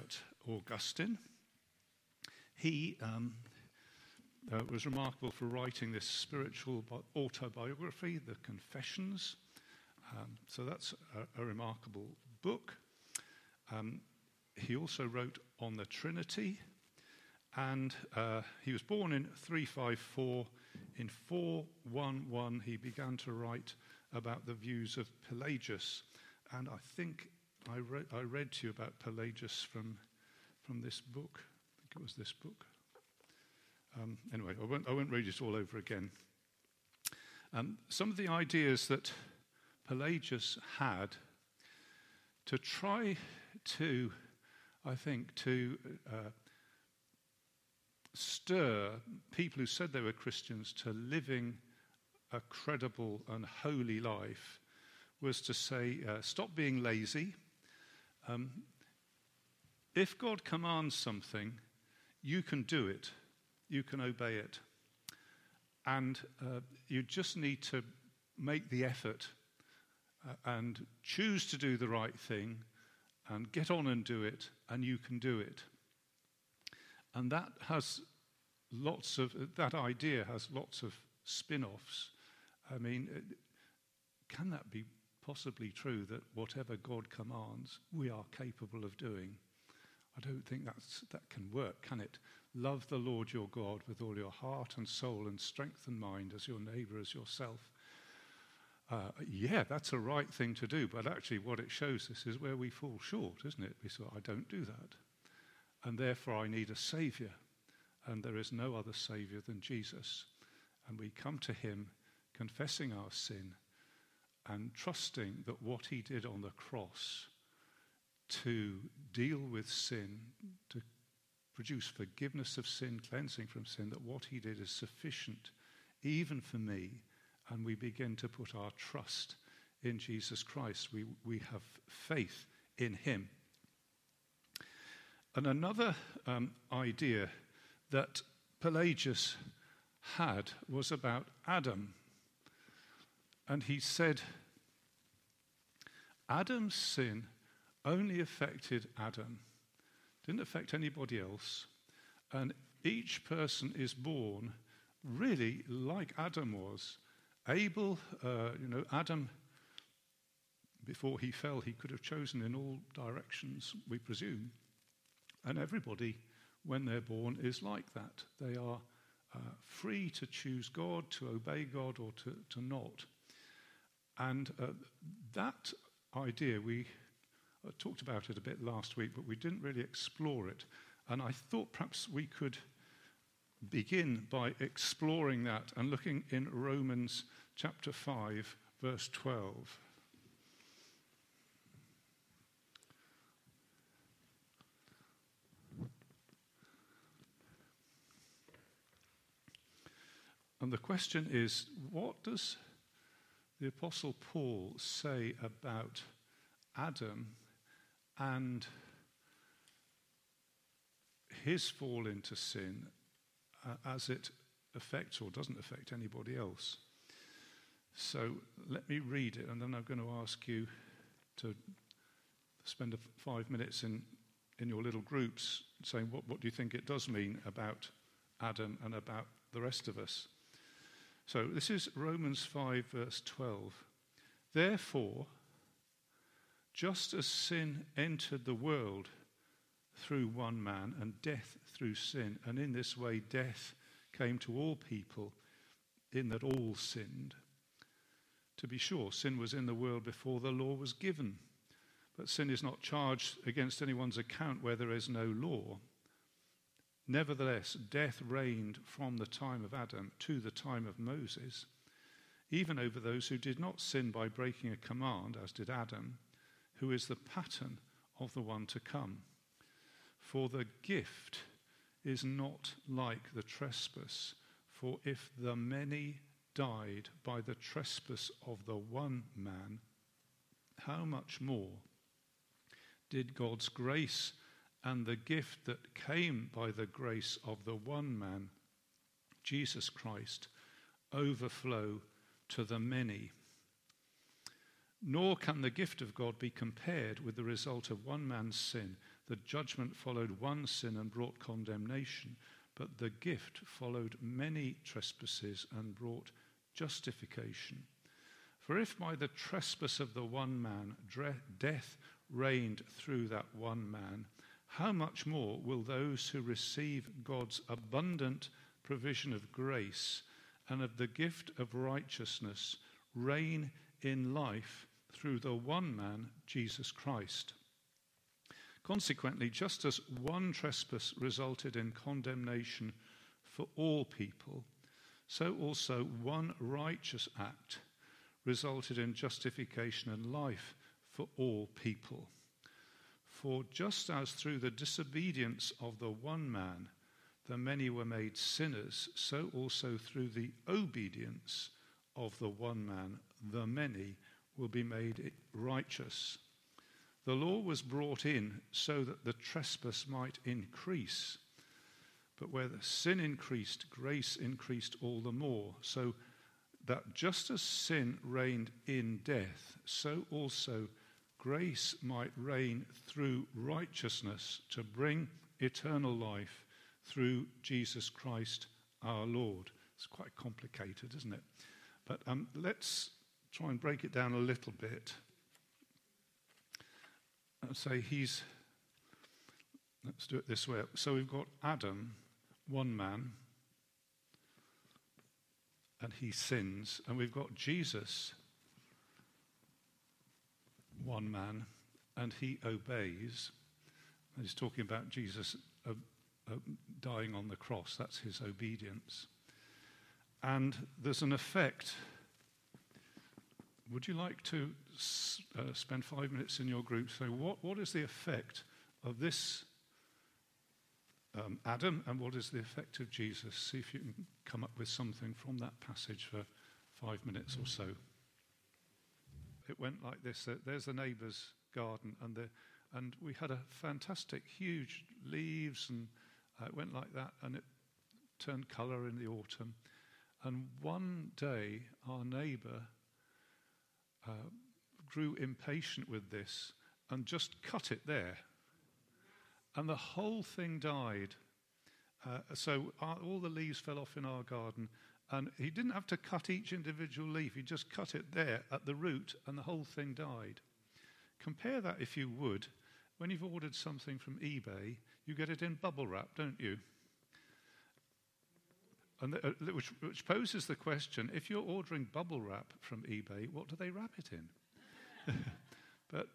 about Augustine. He um, uh, was remarkable for writing this spiritual autobiography, The Confessions. Um, so that's a, a, remarkable book. Um, he also wrote on the Trinity, and uh, he was born in 354. In 411, he began to write about the views of Pelagius. And I think I, re- I read to you about Pelagius from, from this book. I think it was this book. Um, anyway, I won't, I won't read it all over again. Um, some of the ideas that Pelagius had to try to, I think, to uh, stir people who said they were Christians to living a credible and holy life was to say, uh, stop being lazy. Um, if God commands something, you can do it, you can obey it. And uh, you just need to make the effort uh, and choose to do the right thing and get on and do it, and you can do it. And that has lots of, that idea has lots of spin offs. I mean, can that be possibly true that whatever God commands, we are capable of doing? I don't think that's, that can work, can it? Love the Lord your God with all your heart and soul and strength and mind as your neighbor as yourself. Uh, yeah, that's a right thing to do, but actually, what it shows us is where we fall short, isn't it? We say, I don't do that. And therefore, I need a savior. And there is no other savior than Jesus. And we come to him confessing our sin and trusting that what he did on the cross to deal with sin, to produce forgiveness of sin, cleansing from sin, that what he did is sufficient even for me. And we begin to put our trust in Jesus Christ. We, we have faith in him. And another um, idea that Pelagius had was about Adam. And he said, Adam's sin only affected Adam, didn't affect anybody else. And each person is born really like Adam was. Abel, uh, you know, Adam, before he fell, he could have chosen in all directions, we presume. And everybody, when they're born, is like that. They are uh, free to choose God, to obey God, or to, to not. And uh, that idea, we uh, talked about it a bit last week, but we didn't really explore it. And I thought perhaps we could begin by exploring that and looking in Romans chapter 5, verse 12. And the question is what does the Apostle Paul say about Adam and his fall into sin uh, as it affects or doesn't affect anybody else? So let me read it, and then I'm going to ask you to spend five minutes in, in your little groups saying, what, what do you think it does mean about Adam and about the rest of us? So this is Romans 5, verse 12. Therefore, just as sin entered the world through one man and death through sin, and in this way death came to all people, in that all sinned. To be sure, sin was in the world before the law was given, but sin is not charged against anyone's account where there is no law. Nevertheless, death reigned from the time of Adam to the time of Moses, even over those who did not sin by breaking a command, as did Adam, who is the pattern of the one to come. For the gift is not like the trespass, for if the many died by the trespass of the one man, how much more did God's grace and the gift that came by the grace of the one man, Jesus Christ, overflow to the many. Nor can the gift of God be compared with the result of one man's sin The judgment followed one sin and brought condemnation, but the gift followed many trespasses and brought justification. For if by the trespass of the one man death reigned through that one man, how much more will those who receive God's abundant provision of grace and of the gift of righteousness reign in life through the one man, Jesus Christ? Consequently, just as one trespass resulted in condemnation for all people, so also one righteous act resulted in justification and life for all people. For just as through the disobedience of the one man the many were made sinners, so also through the obedience of the one man the many will be made righteous. The law was brought in so that the trespass might increase. But where the sin increased, grace increased all the more. So that just as sin reigned in death, so also grace might reign through righteousness to bring eternal life through Jesus Christ our Lord. It's quite complicated, isn't it? But um, let's try and break it down a little bit and say he's, let's do it this way. So we've got Adam, one man, and he sins, and we've got Jesus, one man, and he obeys. And he's talking about Jesus uh, uh, dying on the cross. That's his obedience. And there's an effect would you like to uh, spend five minutes in your group saying what, what is the effect of this um, Adam and what is the effect of Jesus? See if you can come up with something from that passage for five minutes or so. It went like this there's the neighbour's garden, and, the, and we had a fantastic, huge leaves, and uh, it went like that, and it turned colour in the autumn. And one day, our neighbour uh, grew impatient with this and just cut it there. And the whole thing died. Uh, so our, all the leaves fell off in our garden. And he didn't have to cut each individual leaf, he just cut it there at the root, and the whole thing died. Compare that, if you would, when you've ordered something from eBay, you get it in bubble wrap, don't you? And the, uh, which, which poses the question if you're ordering bubble wrap from eBay, what do they wrap it in? but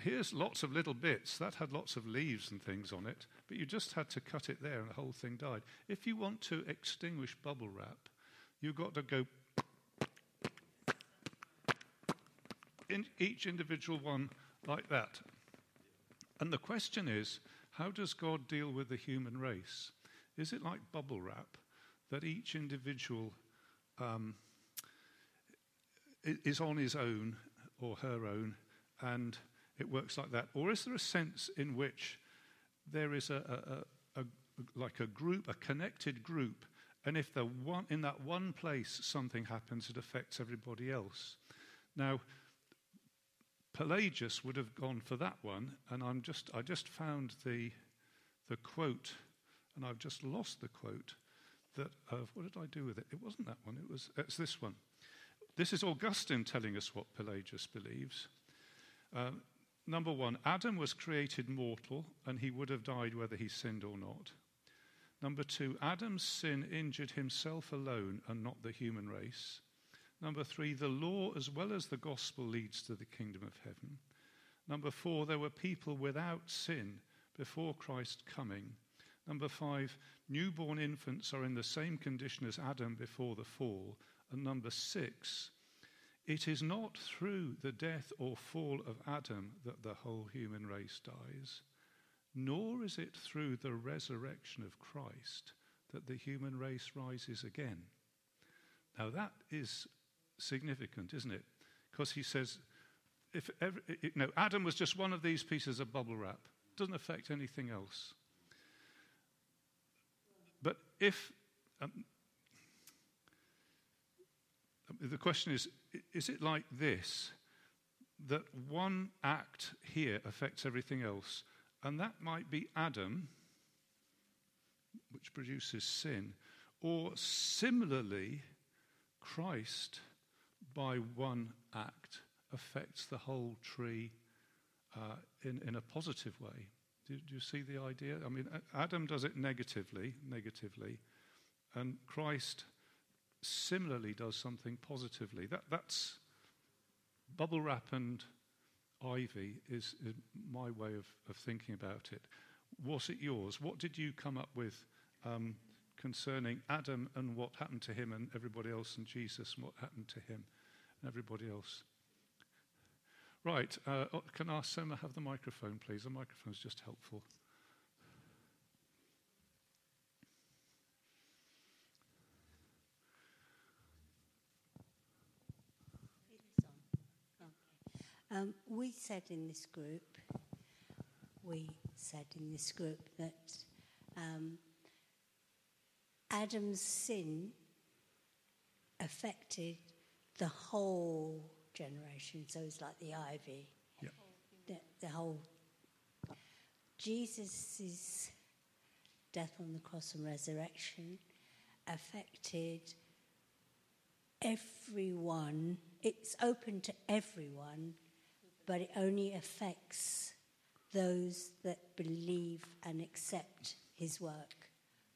here's lots of little bits. That had lots of leaves and things on it, but you just had to cut it there and the whole thing died. If you want to extinguish bubble wrap, you've got to go in each individual one like that. And the question is how does God deal with the human race? Is it like bubble wrap? that each individual um, is on his own or her own, and it works like that? Or is there a sense in which there is a, a, a, a like a group, a connected group, and if the one, in that one place something happens, it affects everybody else? Now, Pelagius would have gone for that one, and I'm just, I just found the, the quote, and I've just lost the quote that of what did I do with it? It wasn't that one. It was it's this one. This is Augustine telling us what Pelagius believes. Uh, number one, Adam was created mortal, and he would have died whether he sinned or not. Number two, Adam's sin injured himself alone and not the human race. Number three, the law as well as the gospel leads to the kingdom of heaven. Number four, there were people without sin before Christ coming. Number five, newborn infants are in the same condition as Adam before the fall. And number six, it is not through the death or fall of Adam that the whole human race dies, nor is it through the resurrection of Christ that the human race rises again. Now that is significant, isn't it? Because he says, if ever, you know, Adam was just one of these pieces of bubble wrap, doesn't affect anything else. But if um, the question is, is it like this that one act here affects everything else, And that might be Adam, which produces sin, or similarly, Christ, by one act, affects the whole tree uh, in, in a positive way. Do, do, you see the idea? I mean, Adam does it negatively, negatively, and Christ similarly does something positively. That, that's bubble wrap and ivy is, is my way of, of, thinking about it. Was it yours? What did you come up with um, concerning Adam and what happened to him and everybody else, and Jesus and what happened to him and everybody else? Right, uh, oh, can Sema have the microphone, please? The microphone's just helpful. Um, we said in this group, we said in this group that um, Adam's sin affected the whole generation, so it's like the ivy. Yeah. The, the whole. Jesus' death on the cross and resurrection affected everyone. It's open to everyone but it only affects those that believe and accept his work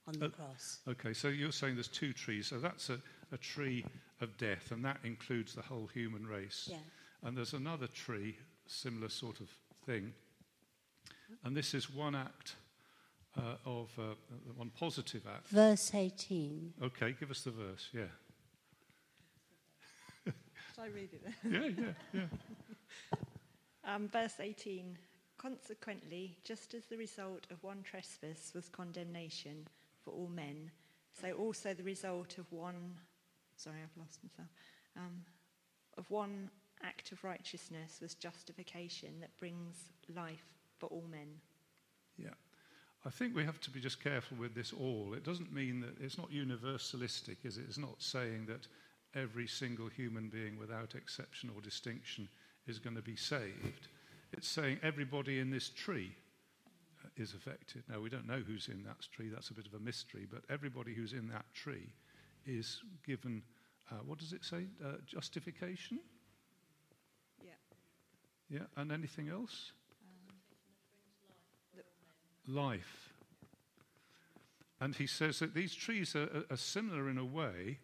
on the cross. Okay, so you're saying there's two trees. So that's a, a tree of death, and that includes the whole human race. Yeah. And there's another tree, similar sort of thing. And this is one act uh, of uh, one positive act. Verse 18. Okay, give us the verse, yeah. Shall I read it? yeah, yeah, yeah. Um, verse 18 Consequently, just as the result of one trespass was condemnation for all men, so also the result of one, sorry, I've lost myself, um, of one act of righteousness was justification that brings life for all men. Yeah. I think we have to be just careful with this all. It doesn't mean that it's not universalistic, is it? It's not saying that every single human being without exception or distinction is going to be saved. It's saying everybody in this tree uh, is affected. Now, we don't know who's in that tree, that's a bit of a mystery, but everybody who's in that tree is given, uh, what does it say? Uh, justification? Yeah. Yeah, and anything else? Um, life. And he says that these trees are, are similar in a way,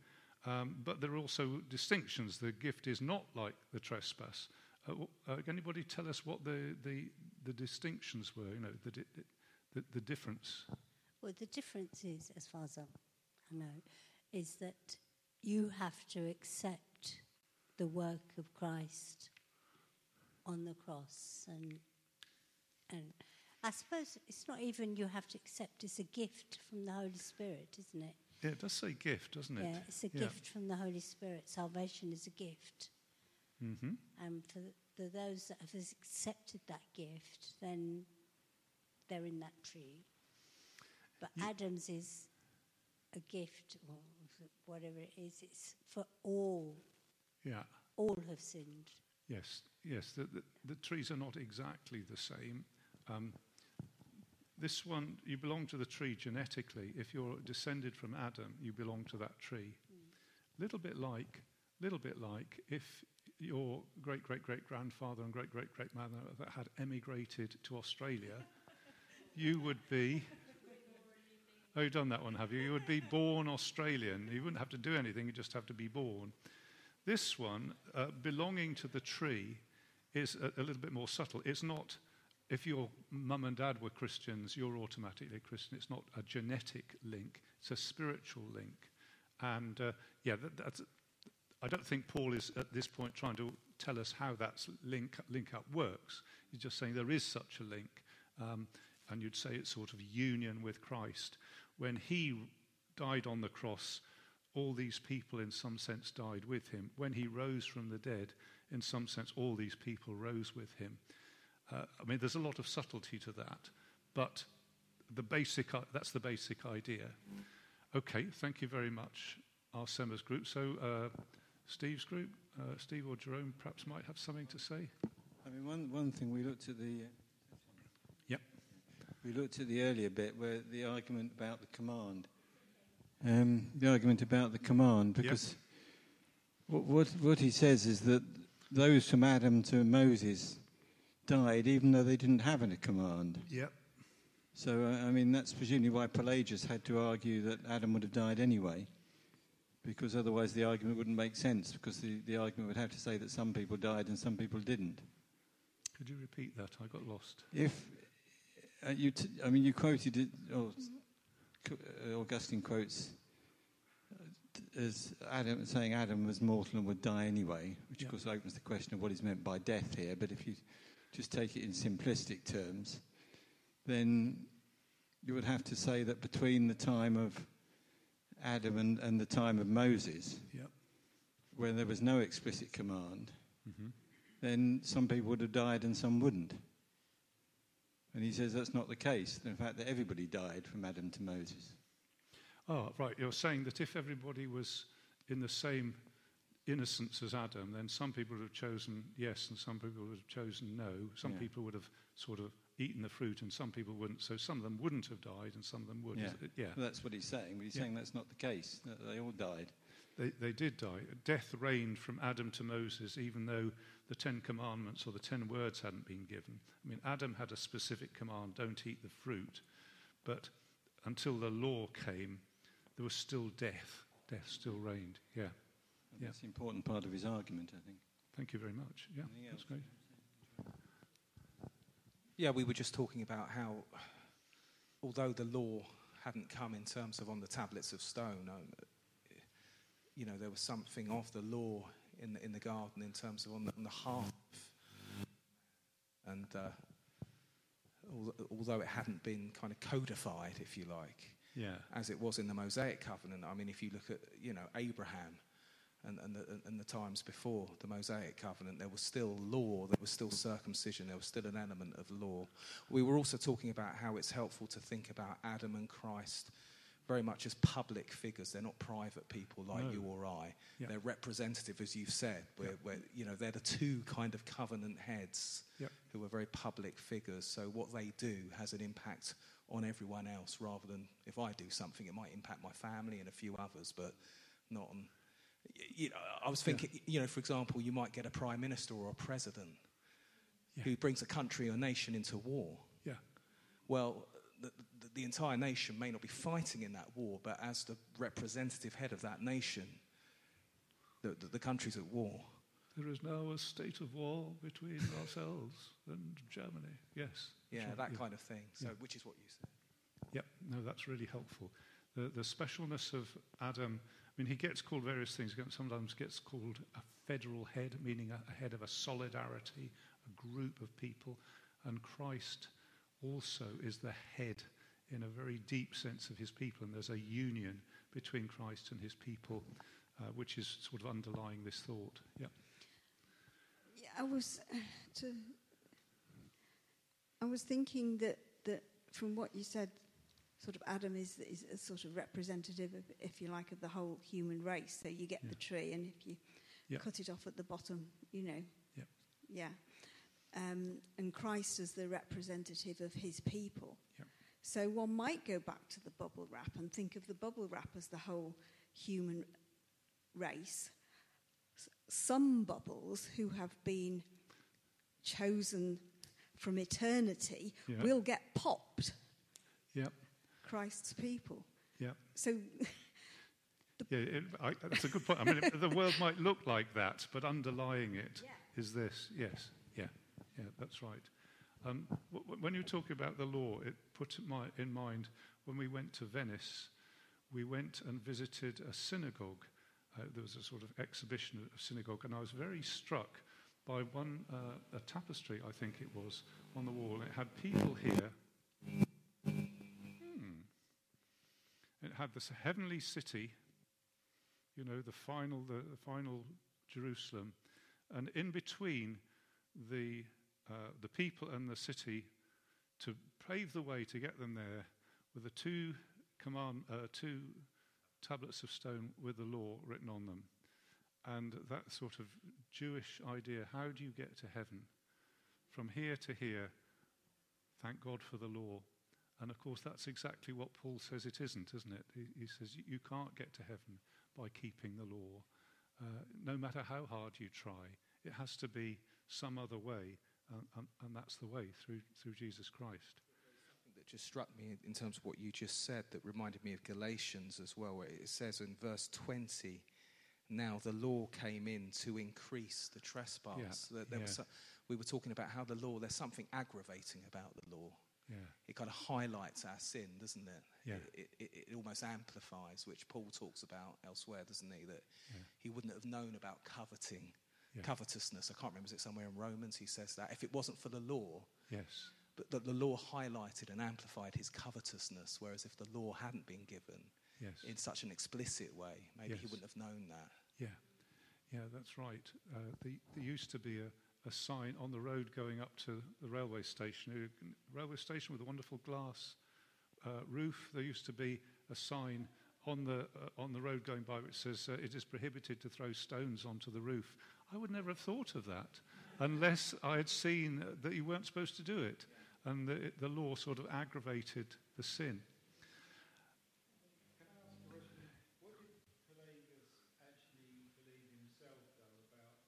um, but there are also distinctions. The gift is not like the trespass. Uh, uh, anybody tell us what the, the, the distinctions were, you know, the, the, the difference? Well, the difference is, as far as I know, is that you have to accept the work of Christ on the cross and and I suppose it's not even you have to accept it's a gift from the Holy Spirit, isn't it? Yeah, it does say gift, doesn't it? Yeah, it's a yeah. gift from the Holy Spirit. Salvation is a gift. Mm-hmm. And for, for those that have accepted that gift, then they're in that tree. But yeah. Adam's is a gift, or whatever it is, it's for all. Yeah. All have sinned. Yes, yes. The, the, the trees are not exactly the same. Um, this one, you belong to the tree genetically. If you're descended from Adam, you belong to that tree. Mm. Little bit like, little bit like if your great great great grandfather and great great great mother that had emigrated to Australia, you would be. Oh, you've done that one, have you? You would be born Australian. You wouldn't have to do anything, you just have to be born. This one, uh, belonging to the tree, is a, a, little bit more subtle. It's not, if your mum and dad were Christians, you're automatically a Christian. It's not a genetic link, it's a spiritual link. And uh, yeah, that, that's, I don't think Paul is at this point trying to tell us how that link, link up works. He's just saying there is such a link. Um, and you'd say it's sort of union with Christ. When he died on the cross, all these people, in some sense, died with him. When he rose from the dead, in some sense, all these people rose with him. Uh, I mean, there's a lot of subtlety to that, but the basic, uh, that's the basic idea. Okay, thank you very much, our SEMA's group. So, uh, Steve's group, uh, Steve or Jerome perhaps might have something to say. I mean, one, one thing we looked at the. Uh, yep. We looked at the earlier bit where the argument about the command. Um, the argument about the command, because what, what, what he says is that those from Adam to Moses died even though they didn't have any command. Yep. So, uh, I mean, that's presumably why Pelagius had to argue that Adam would have died anyway, because otherwise the argument wouldn't make sense, because the, the argument would have to say that some people died and some people didn't. Could you repeat that? I got lost. If uh, you, t- I mean, you quoted it, or uh, Augustine quotes uh, as Adam saying Adam was mortal and would die anyway, which Yeah. of course opens the question of what is meant by death here. But if you just take it in simplistic terms, then you would have to say that between the time of Adam and, and the time of Moses, Yep. where there was no explicit command, hmm then some people would have died and some wouldn't. And he says that's not the case. In fact, that everybody died from Adam to Moses. Oh, right. You're saying that if everybody was in the same innocence as Adam, then some people would have chosen yes and some people would have chosen no. Some Yeah. people would have sort of eaten the fruit and some people wouldn't. So some of them wouldn't have died and some of them would. Yeah. Yeah. Well, that's what he's saying, but he's Yeah. saying that's not the case. They all died. They, they did die. Death reigned from Adam to Moses, even though the Ten Commandments or the Ten Words hadn't been given. I mean, Adam had a specific command don't eat the fruit. But until the law came, there was still death. Death still reigned. Yeah. And Yeah. That's the important part of his argument, I think. Thank you very much. Yeah, that's great. Yeah, we were just talking about how, although the law hadn't come in terms of on the tablets of stone, um, you know, there was something of the law in the, in the garden in terms of on the, on the hearth. And uh, although it hadn't been kind of codified, if you like, Yeah. as it was in the Mosaic covenant. I mean, if you look at you know Abraham and, and, the, and the times before the Mosaic covenant, there was still law, there was still circumcision, there was still an element of law. We were also talking about how it's helpful to think about Adam and Christ very much as public figures. They're not private people like No. you or I. Yeah. They're representative, as you've said, where, where you know they're the two kind of covenant heads Yep. who are very public figures. So what they do has an impact on everyone else, rather than if I do something, it might impact my family and a few others, but not on. You know, I was thinking, you know, for example, you might get a prime minister or a president Yeah. who brings a country or nation into war. Yeah. Well, the, the, the entire nation may not be fighting in that war, but as the representative head of that nation, the, the, the country's at war. There is now a state of war between ourselves and Germany. Yes. Yeah, sure, that kind of thing. So, Yeah. which is what you said. Yep, no, that's really helpful. The, the specialness of Adam, Mean, he gets called various things. Sometimes gets called a federal head, meaning a, head of a solidarity, a group of people. And Christ also is the head in a very deep sense of his people. And there's a union between Christ and his people, uh, which is sort of underlying this thought. Yep. Yeah, I was uh, to. I was thinking that that from what you said, sort of Adam is is a sort of representative, of, if you like, of the whole human race. So you get Yeah. the tree, and if you Yeah. cut it off at the bottom, you know. Yeah. Yeah. Um, and Christ as the representative of his people. Yeah. So one might go back to the bubble wrap and think of the bubble wrap as the whole human race. S- Some bubbles who have been chosen from eternity will get popped, Yep. Christ's people. Yeah. So, Yeah, it, I, that's a good point. I mean, it, the world might look like that, but underlying it is Yeah. this. Yes, yeah, yeah, that's right. Um, w- w- when you talk about the law, it put my, in mind when we went to Venice, we went and visited a synagogue. Uh, there was a sort of exhibition of synagogue, and I was very struck by one, uh, a tapestry, I think it was, on the wall. It had people here. Had this heavenly city, you know, the final, the, the final Jerusalem, and in between the uh, the people and the city, to pave the way to get them there, were the two command, uh, two tablets of stone with the law written on them, and that sort of Jewish idea: how do you get to heaven? From here to here, thank God for the law, And of course, that's exactly what Paul says it isn't, isn't it? He, he says you can't get to heaven by keeping the law. Uh, no matter how hard you try, it has to be some other way, and, and, and that's the way through, through Jesus Christ. That just struck me in terms of what you just said that reminded me of Galatians as well, where it says in verse 20, now the law came in to increase the trespass. Yeah, there yeah. was, we were talking about how the law, there's something aggravating about the law. Yeah. It kind of highlights our sin, doesn't it? Yeah. It, it, it almost amplifies, which Paul talks about elsewhere, doesn't he? That Yeah. he wouldn't have known about coveting, Yeah. covetousness. I can't remember, is it somewhere in Romans he says that? If it wasn't for the law, Yes. but that the law highlighted and amplified his covetousness, whereas if the law hadn't been given Yes. in such an explicit way, maybe he wouldn't have known that. Yeah, yeah, that's right. Uh, the, there used to be a, a sign on the road going up to the railway station, railway station with a wonderful glass uh, roof. There used to be a sign on the uh, on the road going by which says uh, it is prohibited to throw stones onto the roof. I would never have thought of that unless I had seen that you weren't supposed to do it, and the, the law sort of aggravated the sin. What did Pelagius actually believe himself, though, about?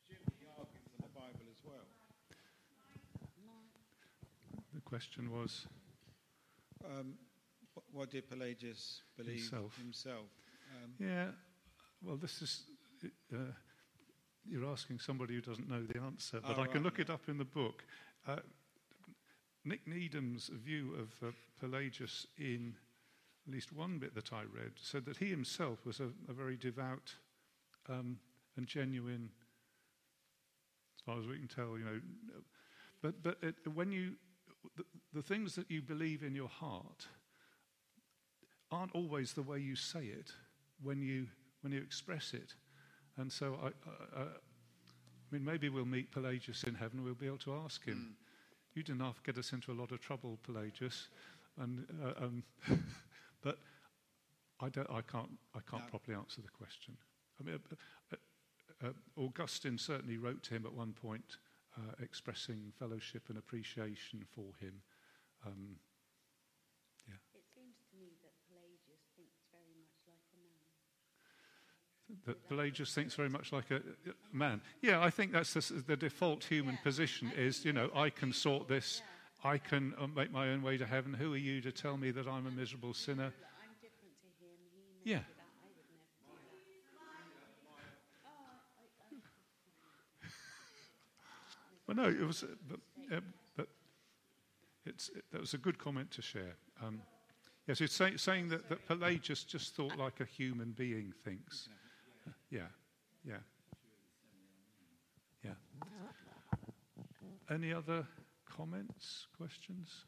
Presumably he argued from the Bible as well. The question was. Um, what did Pelagius believe Himself. himself? Um, Yeah, well, this is. Uh, you're asking somebody who doesn't know the answer, but Oh, I can right, look it up in the book. Uh, Nick Needham's view of uh, Pelagius in at least one bit that I read said that he himself was a, a very devout um, and genuine, as far as we can tell, you know. But, but it, when you, the, the things that you believe in your heart aren't always the way you say it when you, when you express it. And so, I, I, I mean, maybe we'll meet Pelagius in heaven. We'll be able to ask him. You did enough get us into a lot of trouble, Pelagius. And, uh, um, but I, don't, I can't, I can't No. properly answer the question. I mean, uh, uh, uh, Augustine certainly wrote to him at one point, uh, expressing fellowship and appreciation for him. Um, It seems to me that Pelagius thinks very much like a man. that Pelagius thinks very much like a, a man. Yeah, I think that's the, the default human Yeah, position is, you know, I can sort this, yeah. I can uh, make my own way to heaven. Who are you to tell me that I'm a miserable sinner? I'm different to him. Yeah. Well, no, it was, uh, but, uh, but it's, it, that was a good comment to share. Um, yes, it's say, saying that, that Pelagius just thought like a human being thinks. Yeah, yeah, yeah. Any other comments, questions?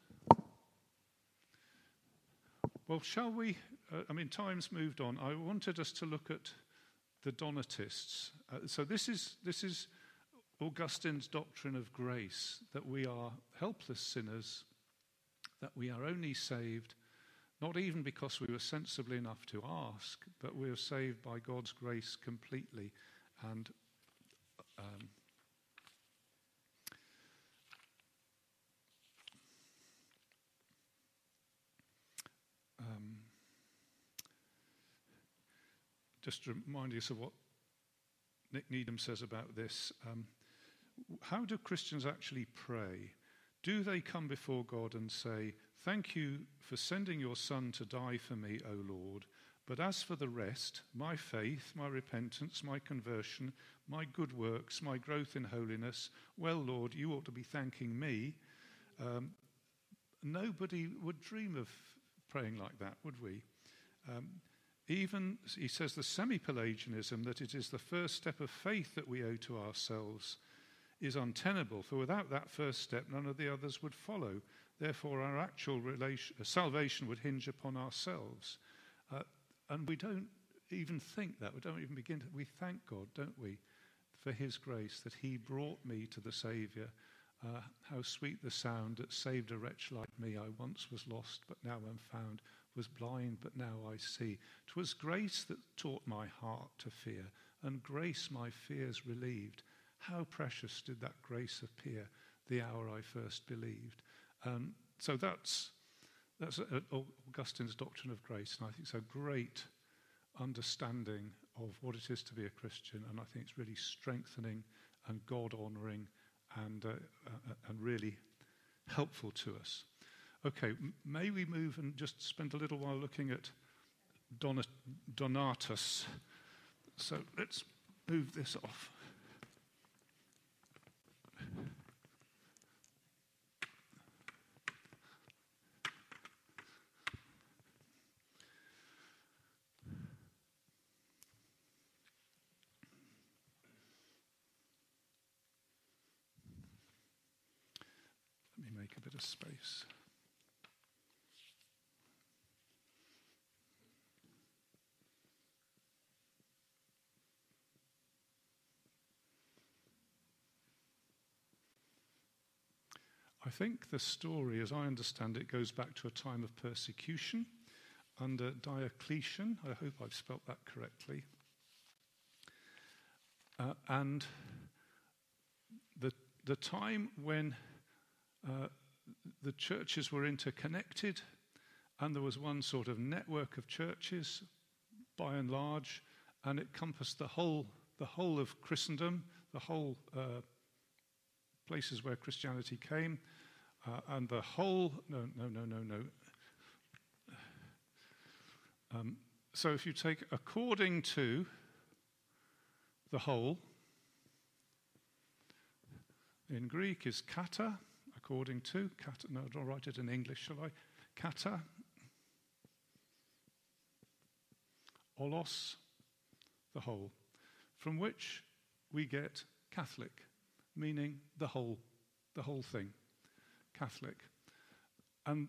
Well, shall we? Uh, I mean, time's moved on. I wanted us to look at the Donatists. Uh, so this is this is Augustine's doctrine of grace that we are helpless sinners, that we are only saved not even because we were sensible enough to ask, but we are saved by God's grace completely. And um, um, just to remind us of what Nick Needham says about this. Um, how do Christians actually pray? Do they come before God and say, Thank you for sending your Son to die for me, O Lord, but as for the rest, my faith, my repentance, my conversion, my good works, my growth in holiness, well, Lord, you ought to be thanking me. Um, nobody would dream of praying like that, would we? Um, even, he says, the semi Pelagianism, that it is the first step of faith that we owe to ourselves, is untenable, for without that first step, none of the others would follow. Therefore, our actual relation, uh, salvation would hinge upon ourselves. Uh, and we don't even think that. We don't even begin to. We thank God, don't we, for His grace that He brought me to the Saviour. Uh, how sweet the sound that saved a wretch like me. I once was lost, but now am found, was blind, but now I see. 'Twas grace that taught my heart to fear, and grace my fears relieved. How precious did that grace appear the hour I first believed. Um, so that's that's uh, Augustine's doctrine of grace, and I think it's a great understanding of what it is to be a Christian, and I think it's really strengthening and God honoring and, uh, uh, and really helpful to us. Okay, may we move and just spend a little while looking at Donat- Donatus. So let's move this off. Of space. I think the story, as I understand it, goes back to a time of persecution under Diocletian. I hope I've spelt that correctly. Uh, and the, the time when uh, the churches were interconnected and there was one sort of network of churches by and large, and it compassed the whole, the whole of Christendom, the whole uh, places where Christianity came, uh, and the whole. No, no, no, no, no. Um, so if you take according to the whole, in Greek is kata, according to kata. No, I'll write it in English, shall I? Kata. Olos, the whole, from which we get Catholic, meaning the whole, the whole thing. Catholic. And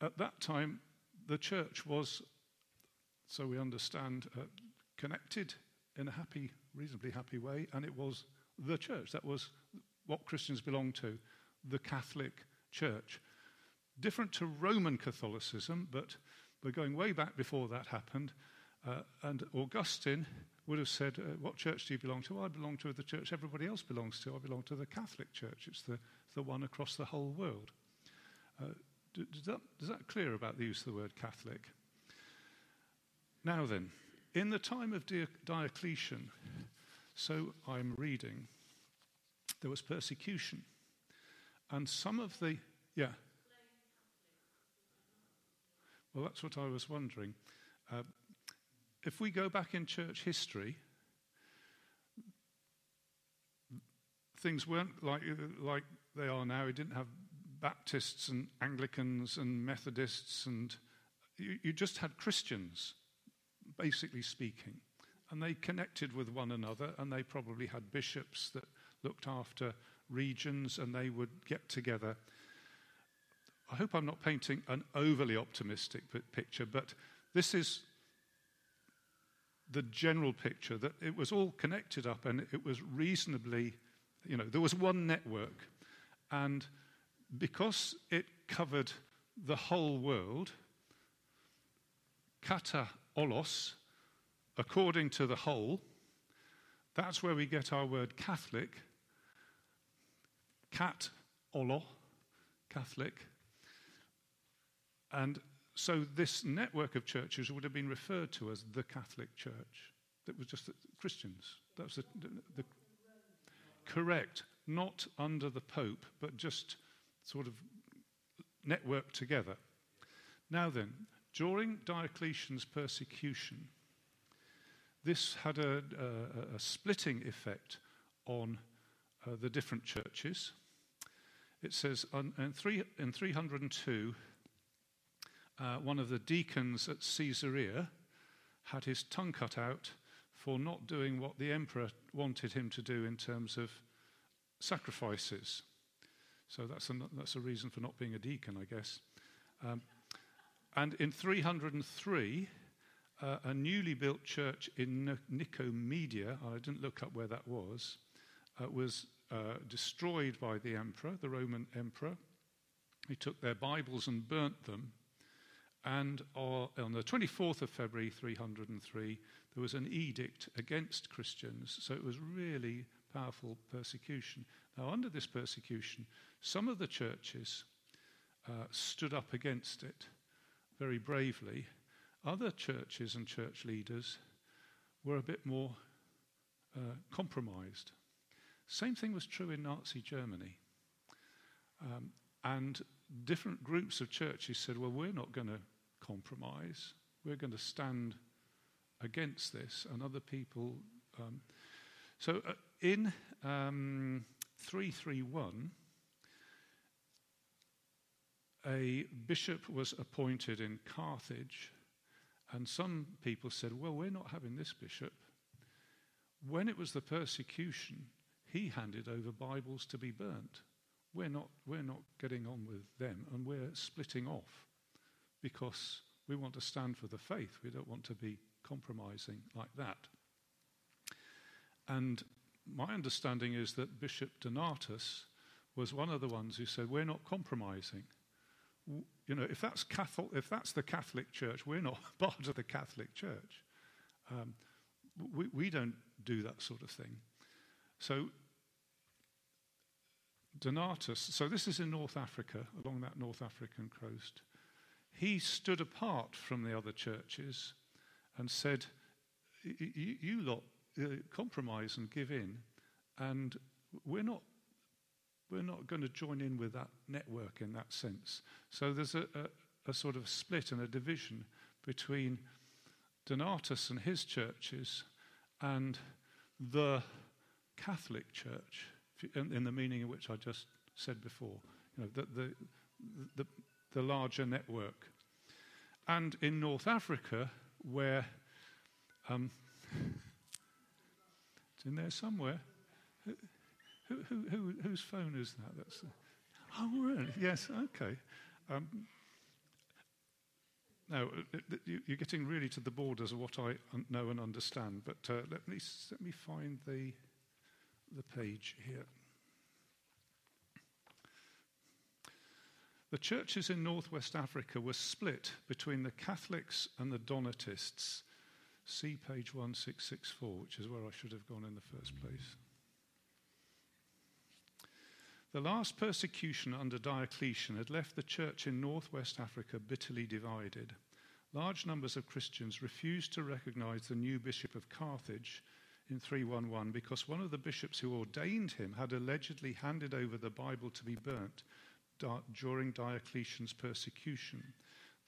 at that time, the church was, so we understand, uh, connected in a happy, reasonably happy way, and it was the church. That was what Christians belonged to, the Catholic Church. Different to Roman Catholicism, but we're going way back before that happened. Uh, and Augustine would have said, uh, What church do you belong to? Well, I belong to the church everybody else belongs to. I belong to the Catholic Church. It's the, the one across the whole world. Uh, does, that, does that clear about the use of the word Catholic? Now then, in the time of Diocletian, so I'm reading, there was persecution. And some of the, yeah. Well, that's what I was wondering. Uh, if we go back in church history, things weren't like, like they are now. We didn't have Baptists and Anglicans and Methodists, and you, you just had Christians, basically speaking. And they connected with one another, and they probably had bishops that looked after regions, and they would get together. I hope I'm not painting an overly optimistic picture, but this is the general picture that it was all connected up and it was reasonably, you know, there was one network. And because it covered the whole world, kata olos, according to the whole, that's where we get our word Catholic. Cat olo, Catholic. And so this network of churches would have been referred to as the Catholic Church. That was just Christians. That was the, the, the correct, not under the Pope, but just sort of networked together. Now then, during Diocletian's persecution, this had a, a, a splitting effect on uh, the different churches. It says in, three, in 302, uh, one of the deacons at Caesarea had his tongue cut out for not doing what the emperor wanted him to do in terms of sacrifices. So that's a, that's a reason for not being a deacon, I guess. Um, and in 303, uh, a newly built church in Nicomedia, I didn't look up where that was, uh, was uh, destroyed by the emperor, the Roman emperor. He took their Bibles and burnt them and on the 24th of February 303, there was an edict against Christians. So it was really powerful persecution. Now, under this persecution, some of the churches uh, stood up against it very bravely. Other churches and church leaders were a bit more uh, compromised. Same thing was true in Nazi Germany. Um, and different groups of churches said, well, we're not going to compromise, we're going to stand against this. And other people. Um, so uh, in um, 331, a bishop was appointed in Carthage, and some people said, Well, we're not having this bishop. When it was the persecution, he handed over Bibles to be burnt. We're not, we're not getting on with them, and we're splitting off because we want to stand for the faith. We don't want to be compromising like that. And my understanding is that Bishop Donatus was one of the ones who said, We're not compromising. You know, if that's, Catholic, if that's the Catholic Church, we're not part of the Catholic Church. Um, we, we don't do that sort of thing. So, Donatus, so this is in North Africa, along that North African coast. He stood apart from the other churches and said, You lot uh, compromise and give in, and we're not we're not going to join in with that network in that sense. So there's a, a, a sort of split and a division between Donatus and his churches and the Catholic Church, in, in the meaning in which I just said before, you know, the, the, the, the larger network. And in North Africa, where um, it's in there somewhere. Who, who, who, whose phone is that? That's, oh, really? Yes, okay. Um, now, uh, you're getting really to the borders of what I know and understand, but uh, let, me, let me find the, the page here. The churches in northwest Africa were split between the Catholics and the Donatists. See page 1664, which is where I should have gone in the first place. The last persecution under Diocletian had left the church in northwest Africa bitterly divided. Large numbers of Christians refused to recognize the new bishop of Carthage in 311 because one of the bishops who ordained him had allegedly handed over the Bible to be burnt during Diocletian's persecution.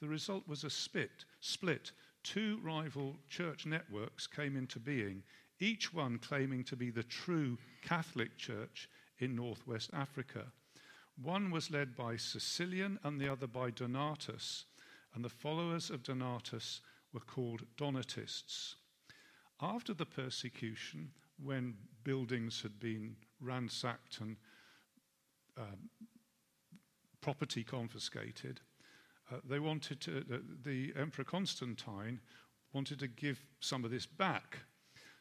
The result was a split. split. Two rival church networks came into being, each one claiming to be the true Catholic Church in northwest Africa. One was led by Cecilian and the other by Donatus, and the followers of Donatus were called Donatists. After the persecution, when buildings had been ransacked and um, property confiscated, uh, they wanted to, uh, the Emperor Constantine wanted to give some of this back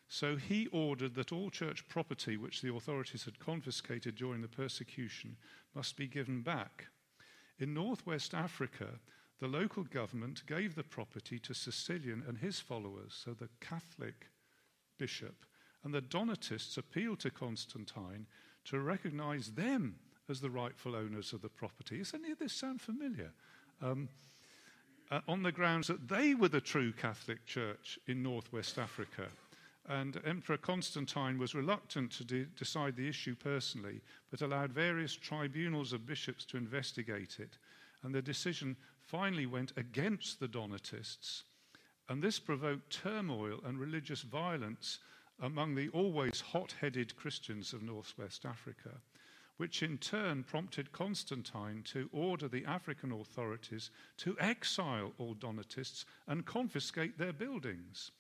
so he ordered that all church property which the authorities had confiscated during the persecution must be given back. In northwest Africa, the local government gave the property to Cecilian and his followers, so the Catholic bishop, and the Donatists appealed to Constantine to recognize them as the rightful owners of the property. Does any of this sound familiar? Um, uh, on the grounds that they were the true Catholic Church in northwest Africa. And Emperor Constantine was reluctant to de- decide the issue personally, but allowed various tribunals of bishops to investigate it. And the decision finally went against the Donatists. And this provoked turmoil and religious violence among the always hot headed Christians of northwest Africa, which in turn prompted Constantine to order the African authorities to exile all Donatists and confiscate their buildings.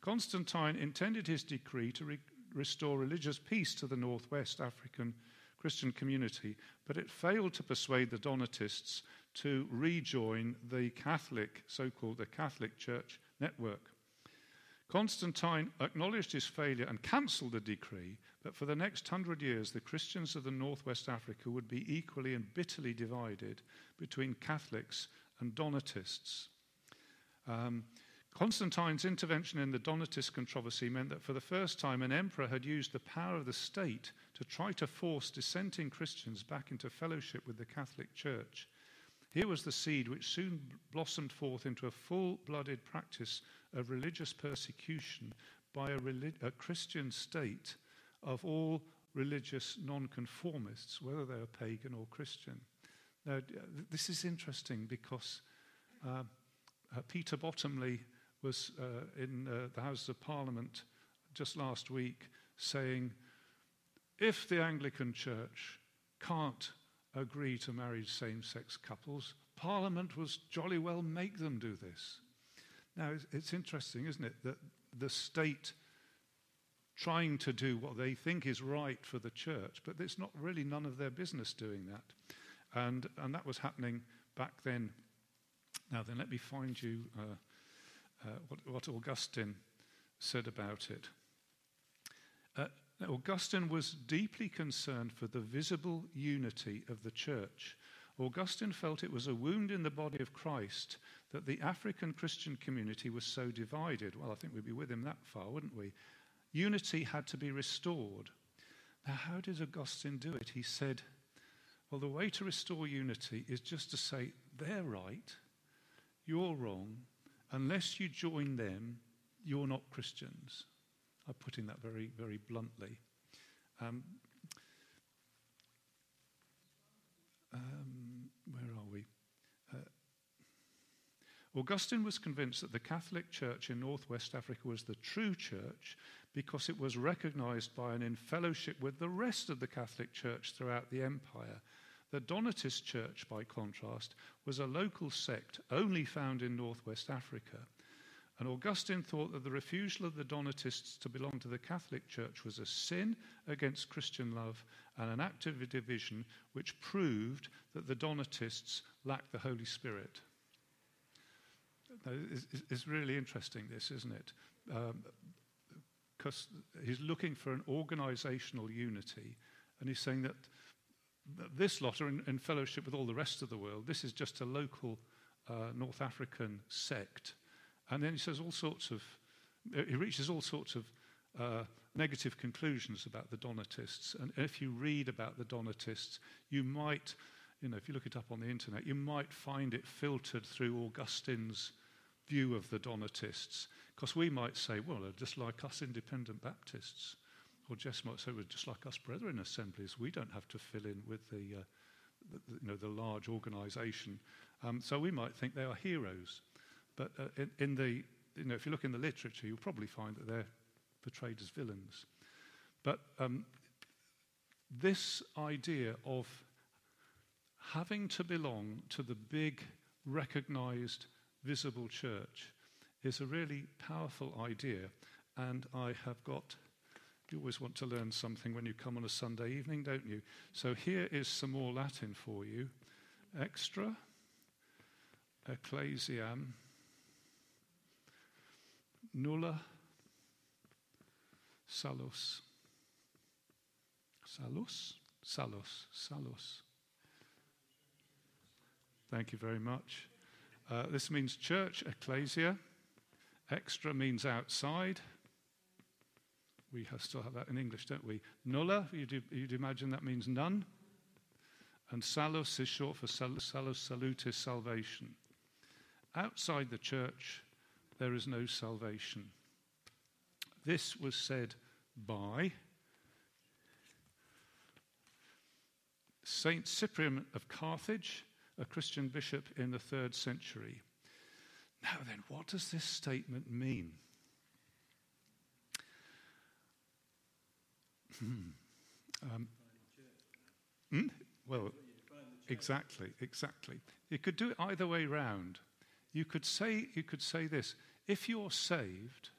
Constantine intended his decree to re- restore religious peace to the northwest African Christian community, but it failed to persuade the Donatists to rejoin the Catholic, so called the Catholic Church network. Constantine acknowledged his failure and cancelled the decree, but for the next hundred years, the Christians of the northwest Africa would be equally and bitterly divided between Catholics and Donatists. Um, Constantine's intervention in the Donatist controversy meant that for the first time an emperor had used the power of the state to try to force dissenting Christians back into fellowship with the Catholic Church. Here was the seed which soon blossomed forth into a full blooded practice of religious persecution by a, relig- a Christian state of all religious nonconformists, whether they are pagan or Christian. Now, this is interesting because uh, uh, Peter Bottomley was uh, in uh, the Houses of Parliament just last week saying, if the Anglican Church can't agree to marry same sex couples, Parliament was jolly well make them do this. Now, it's, it's interesting, isn't it, that the state trying to do what they think is right for the church, but it's not really none of their business doing that. And, and that was happening back then. Now, then, let me find you uh, uh, what, what, Augustine said about it. Uh, Augustine was deeply concerned for the visible unity of the church. Augustine felt it was a wound in the body of Christ that the African Christian community was so divided. Well, I think we'd be with him that far, wouldn't we? Unity had to be restored. Now, how did Augustine do it? He said, Well, the way to restore unity is just to say, they're right, you're wrong. Unless you join them, you're not Christians. I'm putting that very, very bluntly. Um, um, where are we? Uh, Augustine was convinced that the Catholic Church in Northwest Africa was the true church because it was recognized by and in fellowship with the rest of the Catholic Church throughout the empire. The Donatist Church, by contrast, was a local sect only found in Northwest Africa. And Augustine thought that the refusal of the Donatists to belong to the Catholic Church was a sin against Christian love and an act of division which proved that the Donatists lacked the Holy Spirit. Now, It's really interesting, this, isn't it? Um, because he's looking for an organizational unity, and he's saying that this lot are in, in, fellowship with all the rest of the world. This is just a local uh, North African sect. And then he says all sorts of, he reaches all sorts of uh, negative conclusions about the Donatists. And if you read about the Donatists, you might, you know, if you look it up on the internet, you might find it filtered through Augustine's view of the Donatists. Because we might say, well, they're just like us independent Baptists. Or Jess might say, well, just like us brethren assemblies, we don't have to fill in with the, uh, the you know, the large organisation. Um, so we might think they are heroes. But uh, in, in, the, you know, if you look in the literature, you'll probably find that they're portrayed as villains. But um, this idea of having to belong to the big, recognised, visible church is a really powerful idea. And I have got, you always want to learn something when you come on a Sunday evening, don't you? So here is some more Latin for you extra, ecclesiam, nulla, salus. Salus? Salus, salus. Thank you very much. Uh, this means church, ecclesia. Extra means outside. We have, still have that in English, don't we? Nulla, you'd, you'd imagine that means none. And salus is short for salus, salus salutis, salvation. Outside the church, there is no salvation. This was said by Saint Cyprian of Carthage, a Christian bishop in the third century. Now, then, what does this statement mean? Hmm. Um, hmm? Well, exactly, exactly. You could do it either way round. You could say, you could say this if you're saved,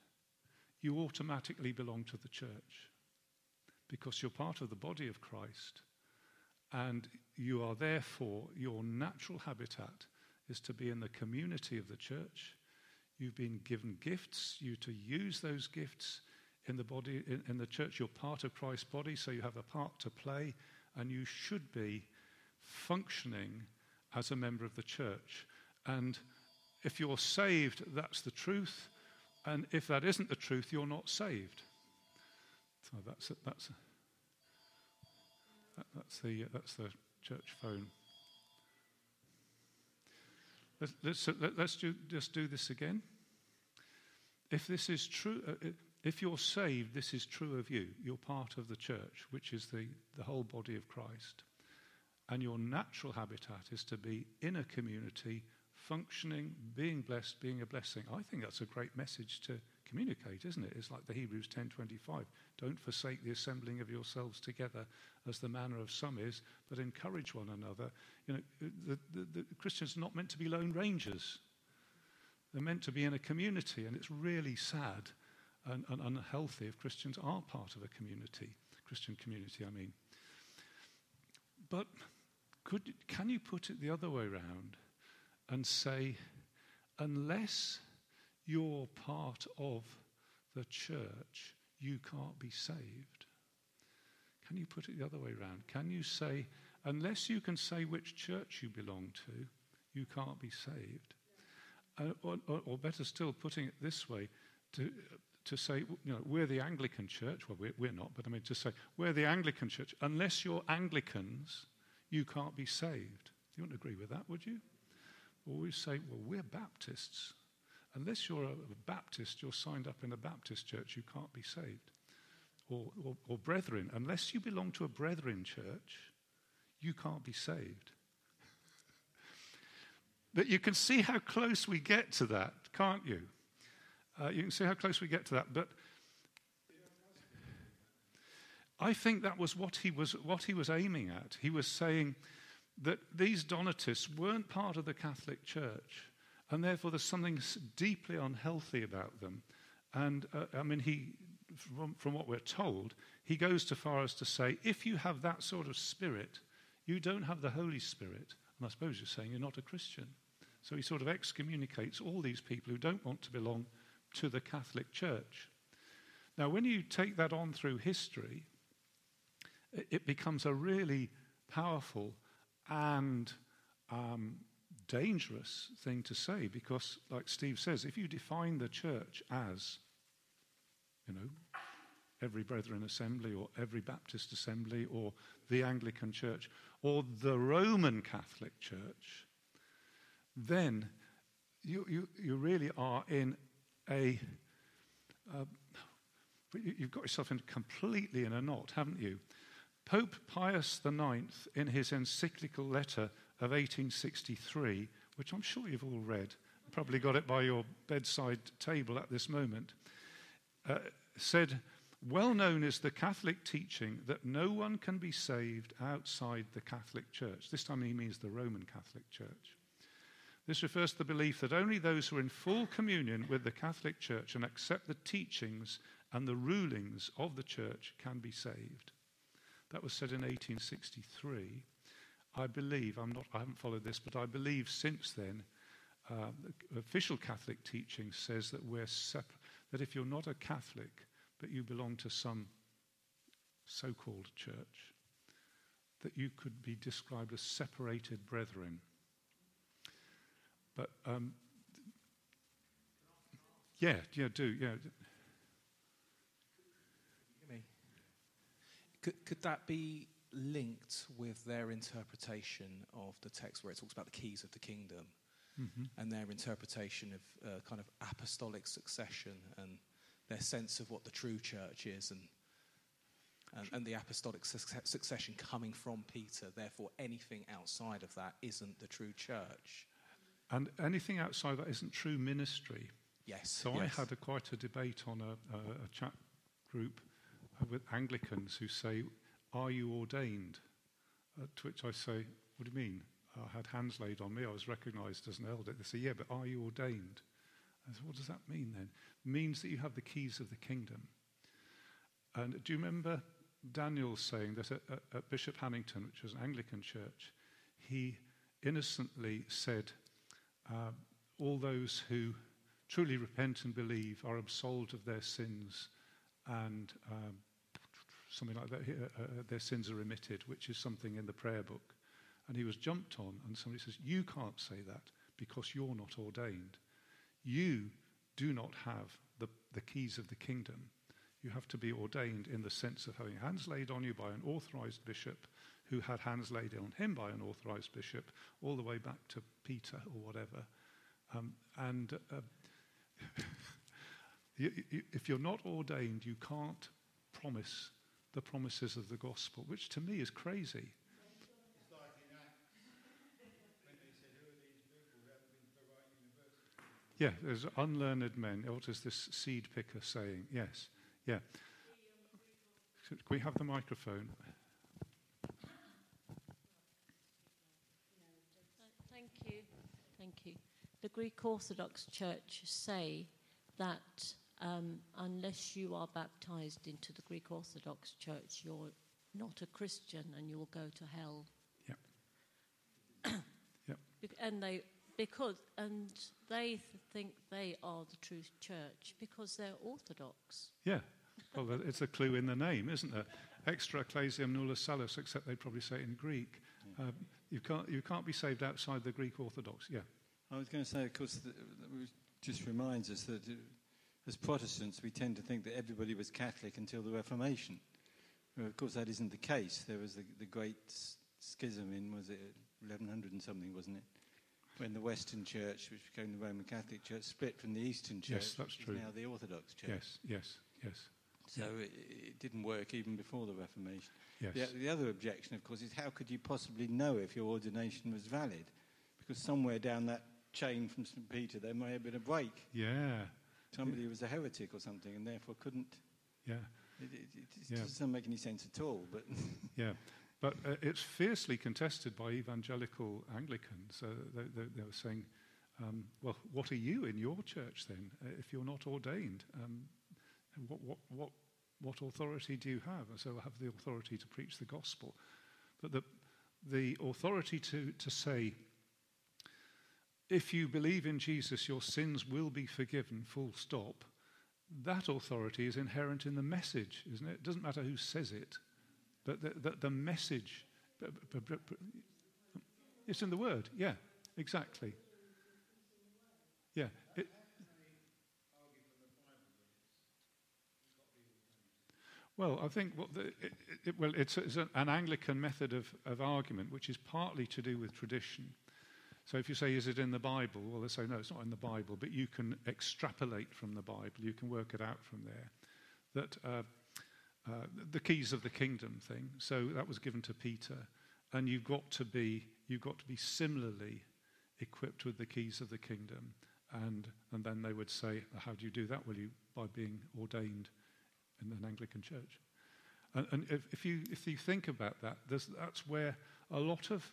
you automatically belong to the church because you're part of the body of Christ and you are therefore, your natural habitat is to be in the community of the church. You've been given gifts, you to use those gifts in the body in, in, the church. You're part of Christ's body, so you have a part to play, and you should be functioning as a member of the church. And if you're saved, that's the truth. And if that isn't the truth, you're not saved. So that's that's that's the that's the church phone. let's, let's, let, let's do, just do this again. If this is true, uh, uh, if you're saved, this is true of you. You're part of the church, which is the, the whole body of Christ. And your natural habitat is to be in a community, functioning, being blessed, being a blessing. I think that's a great message to communicate, isn't it? It's like the Hebrews 10:25. Don't forsake the assembling of yourselves together, as the manner of some is, but encourage one another. You know, the, the, the Christians are not meant to be lone rangers. They're meant to be in a community, and it's really sad and, and unhealthy if Christians are part of a community, Christian community, I mean. But could, can you put it the other way around and say, unless you're part of the church, you can't be saved? Can you put it the other way around? Can you say, unless you can say which church you belong to, you can't be saved? Uh, or, or, better still, putting it this way, to, to say, you know, we're the Anglican church. Well, we're, we're not, but I mean to say, we're the Anglican church. Unless you're Anglicans, you can't be saved. You wouldn't agree with that, would you? We say, well, we're Baptists. Unless you're a, a Baptist, you're signed up in a Baptist church, you can't be saved. Or, or, or brethren, unless you belong to a brethren church, you can't be saved. but you can see how close we get to that, can't you? Uh, you can see how close we get to that. But I think that was what he was, what he was aiming at. He was saying that these Donatists weren't part of the Catholic Church, and therefore there's something deeply unhealthy about them. And uh, I mean, he, from, from what we're told, he goes to far as to say, if you have that sort of spirit, you don't have the Holy Spirit. And I suppose you're saying you're not a Christian. So he sort of excommunicates all these people who don't want to belong to the Catholic Church. Now, when you take that on through history, it becomes a really powerful and um, dangerous thing to say because, like Steve says, if you define the church as, you know, every Brethren Assembly or every Baptist Assembly or the Anglican Church or the Roman Catholic Church, then you, you, you really are in a. Uh, you've got yourself in completely in a knot, haven't you? Pope Pius IX, in his encyclical letter of 1863, which I'm sure you've all read, probably got it by your bedside table at this moment, uh, said, Well known is the Catholic teaching that no one can be saved outside the Catholic Church. This time he means the Roman Catholic Church. This refers to the belief that only those who are in full communion with the Catholic Church and accept the teachings and the rulings of the Church can be saved. That was said in 1863. I believe, I'm not, I haven't followed this, but I believe since then, uh, the official Catholic teaching says that we're that if you're not a Catholic, but you belong to some so called church, that you could be described as separated brethren. But um, yeah, yeah, do, yeah. Could, could that be linked with their interpretation of the text where it talks about the keys of the kingdom mm-hmm. and their interpretation of uh, kind of apostolic succession and their sense of what the true church is and and, and, the apostolic succession coming from Peter. Therefore, anything outside of that isn't the true church. And anything outside that isn't true ministry. Yes. So yes. I had a, quite a debate on a, a, a chat group with Anglicans who say, Are you ordained? Uh, to which I say, What do you mean? I had hands laid on me, I was recognized as an elder. They say, Yeah, but are you ordained? I said, What does that mean then? It means that you have the keys of the kingdom. And do you remember Daniel saying that at, at, Bishop Hannington, which was an Anglican church, he innocently said, uh, All those who truly repent and believe are absolved of their sins and um, something like that, uh, uh, their sins are remitted, which is something in the prayer book. And he was jumped on, and somebody says, You can't say that because you're not ordained. You do not have the, the keys of the kingdom. You have to be ordained in the sense of having hands laid on you by an authorized bishop who had hands laid on him by an authorized bishop, all the way back to Peter or whatever. Um, and uh, if you're not ordained, you can't promise the promises of the gospel, which to me is crazy. Yeah, there's unlearned men. What is this seed picker saying? Yes, yeah. Can we have the microphone? Thank you. Thank you. The Greek Orthodox Church say that um, unless you are baptized into the Greek Orthodox Church, you're not a Christian and you'll go to hell. Yep. Yep. And they because and they th- think they are the true church because they're Orthodox. Yeah. Well, it's a clue in the name, isn't there? Extra ecclesiam nulla salus, except they'd probably say it in Greek. Um, you, can't, you can't be saved outside the Greek Orthodox. Yeah. I was going to say, of course, that it just reminds us that uh, as Protestants, we tend to think that everybody was Catholic until the Reformation. Well, of course, that isn't the case. There was the, the great schism in, was it 1100 and something, wasn't it? When the Western Church, which became the Roman Catholic Church, split from the Eastern Church, Yes, that's which true. is now the Orthodox Church. Yes, yes, yes, So it, it didn't work even before the Reformation. yes. The, the other objection, of course, is how could you possibly know if your ordination was valid? Because somewhere down that chain from St. Peter, there may have been a break. Yeah, Somebody who was a heretic or something and therefore couldn't. yeah, It, it, it Yeah. doesn't make any sense at all. But yeah. But uh, it's fiercely contested by evangelical Anglicans. Uh, they, they, they were saying, um, well, what are you in your church then, uh, if you're not ordained? Um, what, what, what, what authority do you have? And so I have the authority to preach the gospel. But the, the authority to, to say, if you believe in Jesus, your sins will be forgiven, full stop, that authority is inherent in the message, isn't it? It doesn't matter who says it, but the, the, the message, it's in the word, yeah, exactly. Yeah, it, Well, I think the, it, it, well, it's, it's an Anglican method of, of argument, which is partly to do with tradition. So if you say, is it in the Bible? Well, they say, no, it's not in the Bible, but you can extrapolate from the Bible. You can work it out from there. That uh, uh, the keys of the kingdom thing. So that was given to Peter, and you've got to be you've got to be similarly equipped with the keys of the kingdom. And and then they would say, how do you do that? Well, you by being ordained in an Anglican church. And, and if, if you if you think about that, that's where a lot of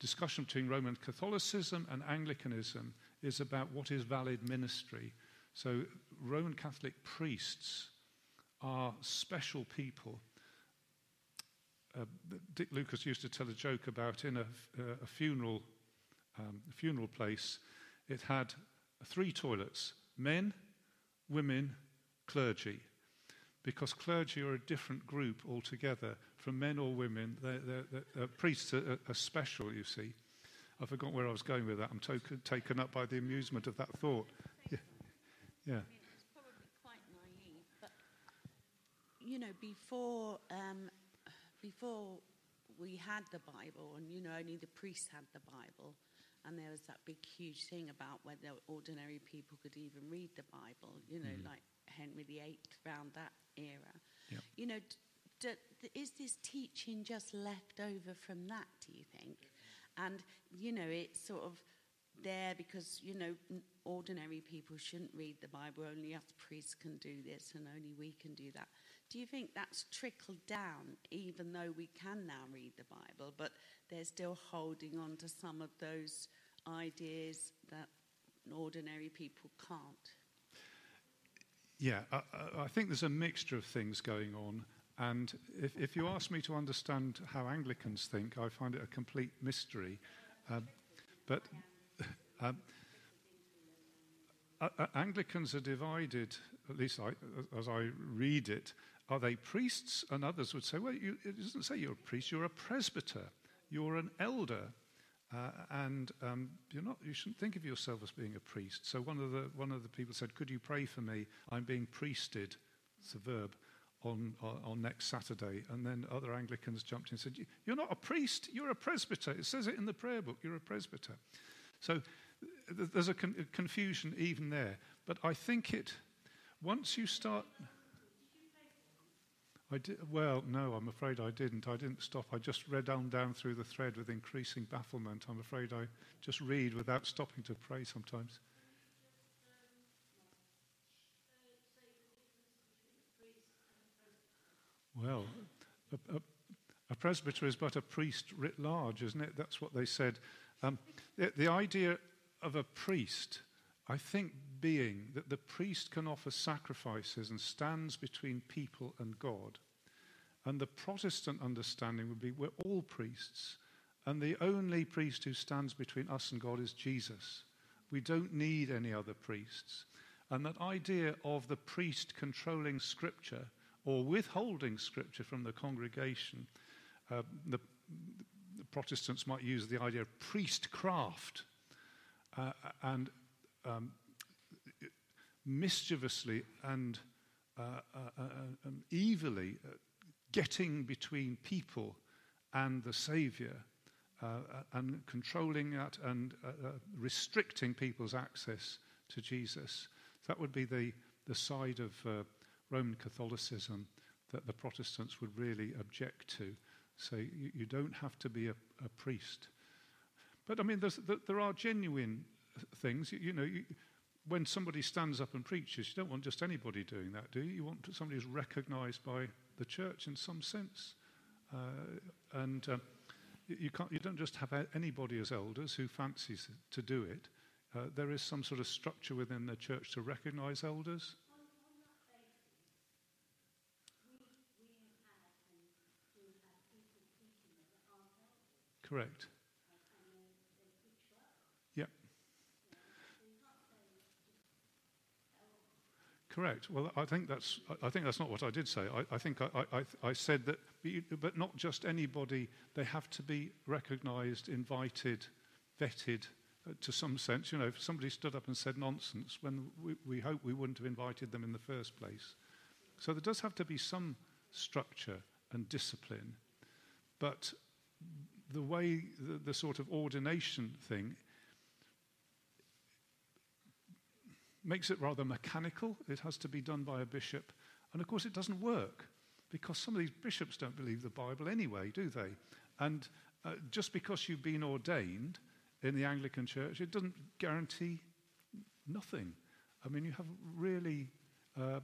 discussion between Roman Catholicism and Anglicanism is about what is valid ministry. So Roman Catholic priests are special people. Uh, Dick Lucas used to tell a joke about in a, uh, a funeral, um, a funeral place, it had three toilets: men, women, clergy. Because clergy are a different group altogether from men or women. They're, they're, they're, uh, priests are, are special, you see. I forgot where I was going with that. I'm to- taken up by the amusement of that thought. Yeah. yeah. I mean, it's probably quite naive, but you know, before um, before we had the Bible, and you know, only the priests had the Bible, and there was that big, huge thing about whether ordinary people could even read the Bible. You know, Mm. like Henry VIII around that era. Yep. You know, d- d- is this teaching just left over from that? Do you think? And you know, it's sort of there because you know ordinary people shouldn't read the Bible. Only us priests can do this, and only we can do that. Do you think that's trickled down, even though we can now read the Bible, but they're still holding on to some of those ideas that ordinary people can't? Yeah, I- I think there's a mixture of things going on. And if, if you ask me to understand how Anglicans think, I find it a complete mystery. Um, but um, uh, uh, Anglicans are divided, at least I, as I read it. Are they priests? And others would say, well, you, it doesn't say you're a priest, you're a presbyter, you're an elder. Uh, and um, you're not, you shouldn't think of yourself as being a priest. So one of, the, one of the people said, Could you pray for me? I'm being priested, it's a verb, on, on, on next Saturday. And then other Anglicans jumped in and said, You're not a priest, you're a presbyter. It says it in the prayer book, you're a presbyter. So th- there's a, con- a confusion even there. But I think it, once you start. I did, well, no, I'm afraid I didn't. I didn't stop. I just read on down through the thread with increasing bafflement. I'm afraid I just read without stopping to pray sometimes. Well, a, a, a, presbyter is but a priest writ large, isn't it? That's what they said. Um, the, the idea of a priest, I think, being that the priest can offer sacrifices and stands between people and God. And the Protestant understanding would be we're all priests, and the only priest who stands between us and God is Jesus. We don't need any other priests. And that idea of the priest controlling Scripture or withholding Scripture from the congregation, uh, the, the, Protestants might use the idea of priestcraft. Uh, and um, mischievously and uh, uh, uh um, evilly uh, getting between people and the Saviour and controlling that and restricting people's access to Jesus. That would be the, the side of Roman Catholicism that the Protestants would really object to. So you, you don't have to be a, a priest. But I mean, there are genuine things. You, you know, you, when somebody stands up and preaches, you don't want just anybody doing that, do you? You want somebody who's recognized by the church in some sense. Uh, and uh, you, can't, you don't just have anybody as elders who fancies to do it. Uh, there is some sort of structure within the church to recognize elders. Correct. Correct. Well, I think that's, I think that's not what I did say. I, I think I, I, I, said that, but not just anybody, they have to be recognized, invited, vetted uh, to some sense. You know, if somebody stood up and said nonsense, when we, we hope we wouldn't have invited them in the first place. So there does have to be some structure and discipline. But the way, the, the sort of ordination thing makes it rather mechanical. It has to be done by a bishop. And of course, it doesn't work because some of these bishops don't believe the Bible anyway, do they? And uh, just because you've been ordained in the Anglican Church, it doesn't guarantee nothing. I mean, you have really uh,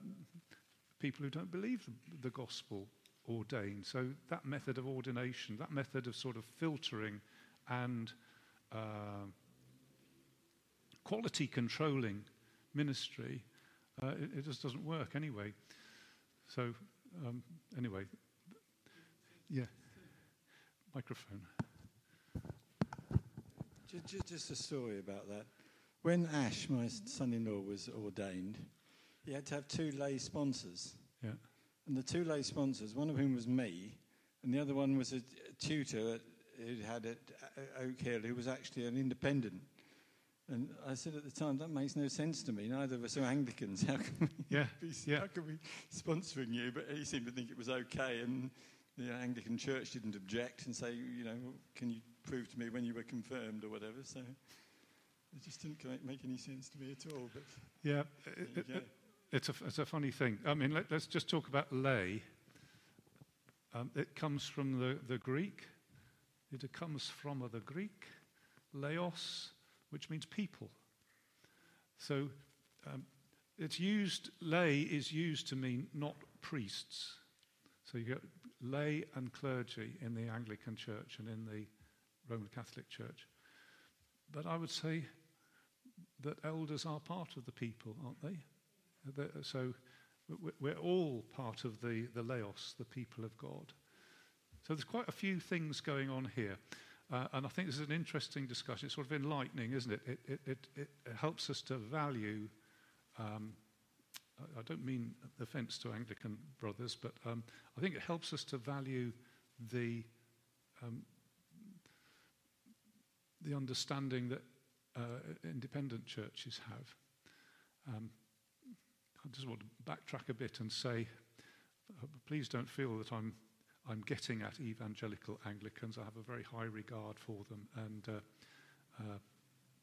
people who don't believe the, the gospel ordained. So that method of ordination, that method of sort of filtering and uh, quality controlling ministry, uh, it, it, just doesn't work anyway. So, um, anyway, yeah, microphone. Just, just a story about that. When Ash, my son in law, was ordained, he had to have two lay sponsors. Yeah. And the two lay sponsors, one of whom was me, and the other one was a tutor who had at Oak Hill, who was actually an independent. And I said at the time, that makes no sense to me. Neither of us are Anglicans. How can we, yeah, be, yeah. How can we sponsoring you? But he seemed to think it was okay, and the Anglican Church didn't object and say, you know, can you prove to me when you were confirmed or whatever? So it just didn't make any sense to me at all. But yeah, it, it, it's a it's a funny thing. I mean, let, us just talk about lay. Um, it comes from the, the Greek. It comes from the Greek, laos which means people. So um, it's used, lay is used to mean not priests. So you get lay and clergy in the Anglican Church and in the Roman Catholic Church. But I would say that elders are part of the people, aren't they? So we're all part of the, the laos, the people of God. So there's quite a few things going on here. Uh, and I think this is an interesting discussion. It's sort of enlightening, isn't it? It, it, it, it helps us to value, um, I don't mean offense to Anglican brothers, but um, I think it helps us to value the, um, the understanding that uh, independent churches have. I just want to backtrack a bit and say please don't feel that I'm, I'm getting at evangelical Anglicans. I have a very high regard for them and, uh, uh,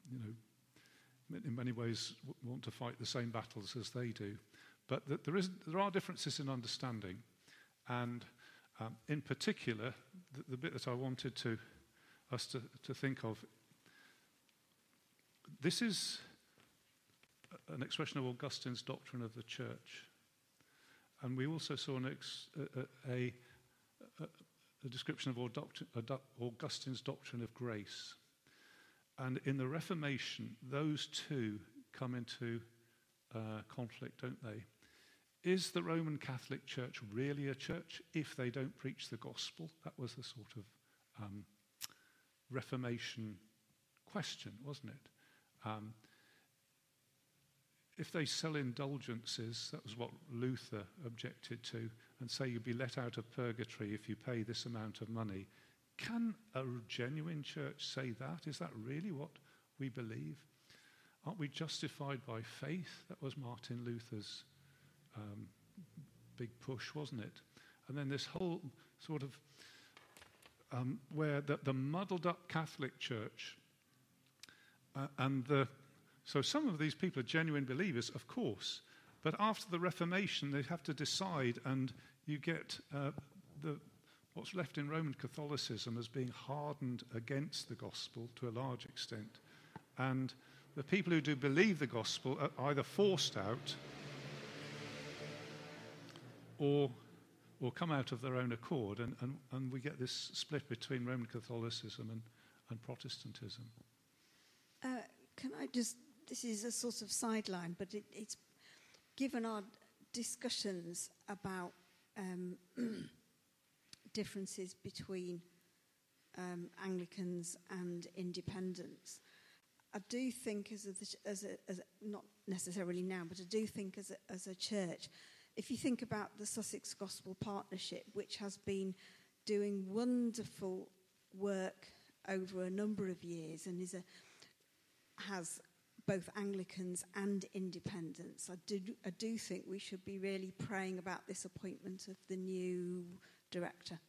you know, in many ways want to fight the same battles as they do. But th- there, is, there are differences in understanding. And um, in particular, the, the, bit that I wanted to, us to, to think of this is an expression of Augustine's doctrine of the church. And we also saw ex, a, a, a, a, description of Augustine's doctrine of grace. And in the Reformation, those two come into uh, conflict, don't they? Is the Roman Catholic Church really a church if they don't preach the gospel? That was the sort of um, Reformation question, wasn't it? Um, if they sell indulgences, that was what Luther objected to, and say you'll be let out of purgatory if you pay this amount of money, can a genuine church say that? Is that really what we believe? Aren't we justified by faith? That was Martin Luther's um, big push, wasn't it? And then this whole sort of um, where the, the muddled up Catholic Church uh, and the so some of these people are genuine believers, of course, but after the Reformation, they have to decide, and you get uh, the, what's left in Roman Catholicism as being hardened against the gospel to a large extent. And the people who do believe the gospel are either forced out or, or come out of their own accord, and, and, and we get this split between Roman Catholicism and, and Protestantism. Uh, can I just this is a sort of sideline, but it, it's given our discussions about um, differences between um, Anglicans and independents. I do think, as a, as, a, as a, not necessarily now, but I do think as a, as a church, if you think about the Sussex Gospel Partnership, which has been doing wonderful work over a number of years and is a, has both Anglicans and independents. I do, I do think we should be really praying about this appointment of the new director.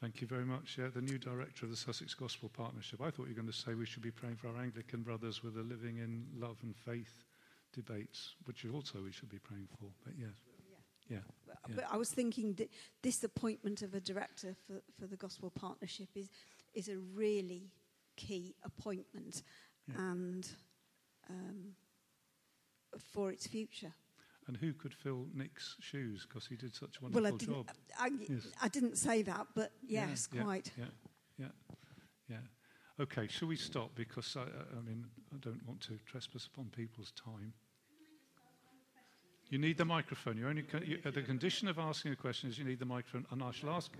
Thank you very much. Yeah, the new director of the Sussex Gospel Partnership. I thought you were going to say we should be praying for our Anglican brothers with the living in love and faith debates, which also we should be praying for. But yes. Yeah. yeah. But, but I was thinking that this appointment of a director for, for the Gospel Partnership is, is a really key appointment. Yeah. And um, for its future. And who could fill Nick's shoes because he did such a wonderful well, I job? I, yes. I, didn't say that, but yes, yeah, quite. Yeah, yeah, yeah. Okay, shall we stop? Because I, I mean, I don't want to trespass upon people's time. You need the microphone. You only you, uh, the condition of asking a question is you need the microphone, and I shall ask.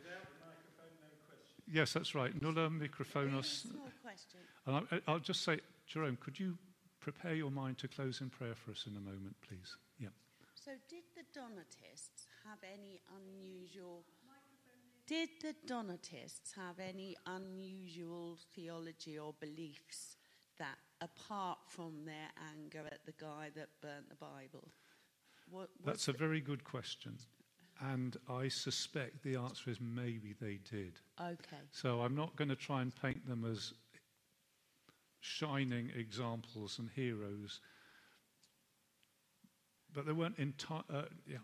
Yes, that's right. Nulla microphonos. And I, I'll just say, Jerome, could you prepare your mind to close in prayer for us in a moment, please. Yeah. So, did the Donatists have any unusual? Did the Donatists have any unusual theology or beliefs that, apart from their anger at the guy that burnt the Bible? What, That's a very good question. And I suspect the answer is maybe they did. Okay. So I'm not going to try and paint them as shining examples and heroes. But they weren't entire. Uh, yeah.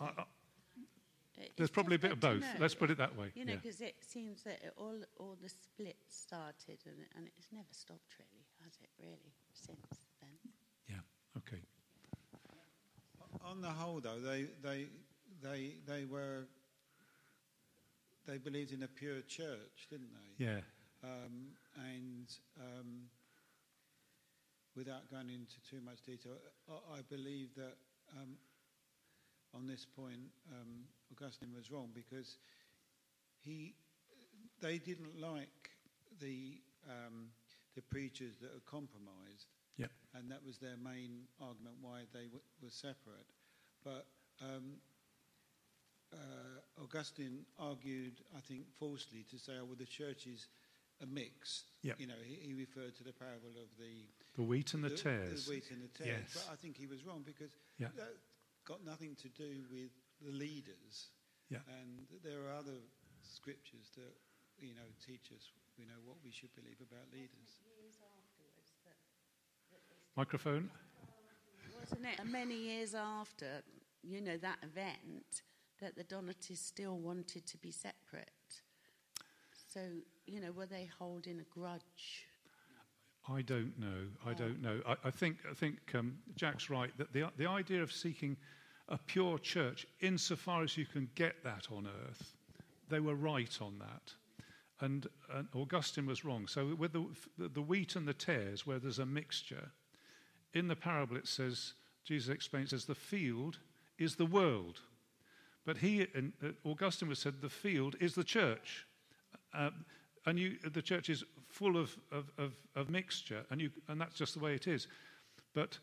Okay. there's probably a bit of both. Let's put it that way. You know, because yeah. it seems that it all all the splits started and and it's never stopped really, has it? Really, since then. Yeah. Okay. On the whole, though, they they they they were they believed in a pure church, didn't they? Yeah. Um, and um, without going into too much detail, I, I believe that um, on this point, um, Augustine was wrong because he, they didn't like the um, the preachers that are compromised, yeah. and that was their main argument why they w- were separate. But um, uh, Augustine argued, I think, falsely to say, "Oh, well, the church is." A mix. Yep. You know, he, he, referred to the parable of the the wheat and the, the tares. The wheat and the tares. Yes. But I think he was wrong because yeah. that got nothing to do with the leaders. Yeah. And there are other scriptures that, you know, teach us, you know, what we should believe about leaders. Microphone. Wasn't it many years after, you know, that event that the Donatists still wanted to be separate? So, you know, were they holding a grudge? I don't know. I don't know. I, I think, I think um, Jack's right that the, the idea of seeking a pure church, insofar as you can get that on earth, they were right on that. And, and Augustine was wrong. So, with the, the wheat and the tares, where there's a mixture, in the parable it says, Jesus explains, says, the field is the world. But he, and, uh, Augustine was said, the field is the church. Uh, and you, the church is full of, of, of, of mixture, and, you, and that's just the way it is. But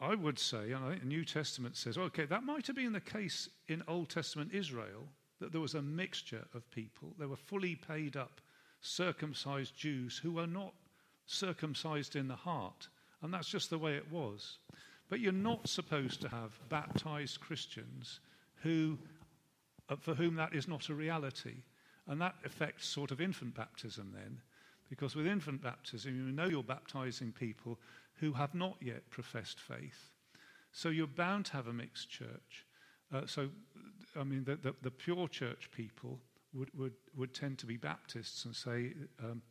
I would say, and I think the New Testament says, okay, that might have been the case in Old Testament Israel, that there was a mixture of people. There were fully paid up, circumcised Jews who were not circumcised in the heart. And that's just the way it was. But you're not supposed to have baptized Christians who, uh, for whom that is not a reality. And that affects sort of infant baptism then, because with infant baptism, you know you're baptizing people who have not yet professed faith. So you're bound to have a mixed church. Uh, so, I mean, the, the, the, pure church people would, would, would tend to be Baptists and say, um,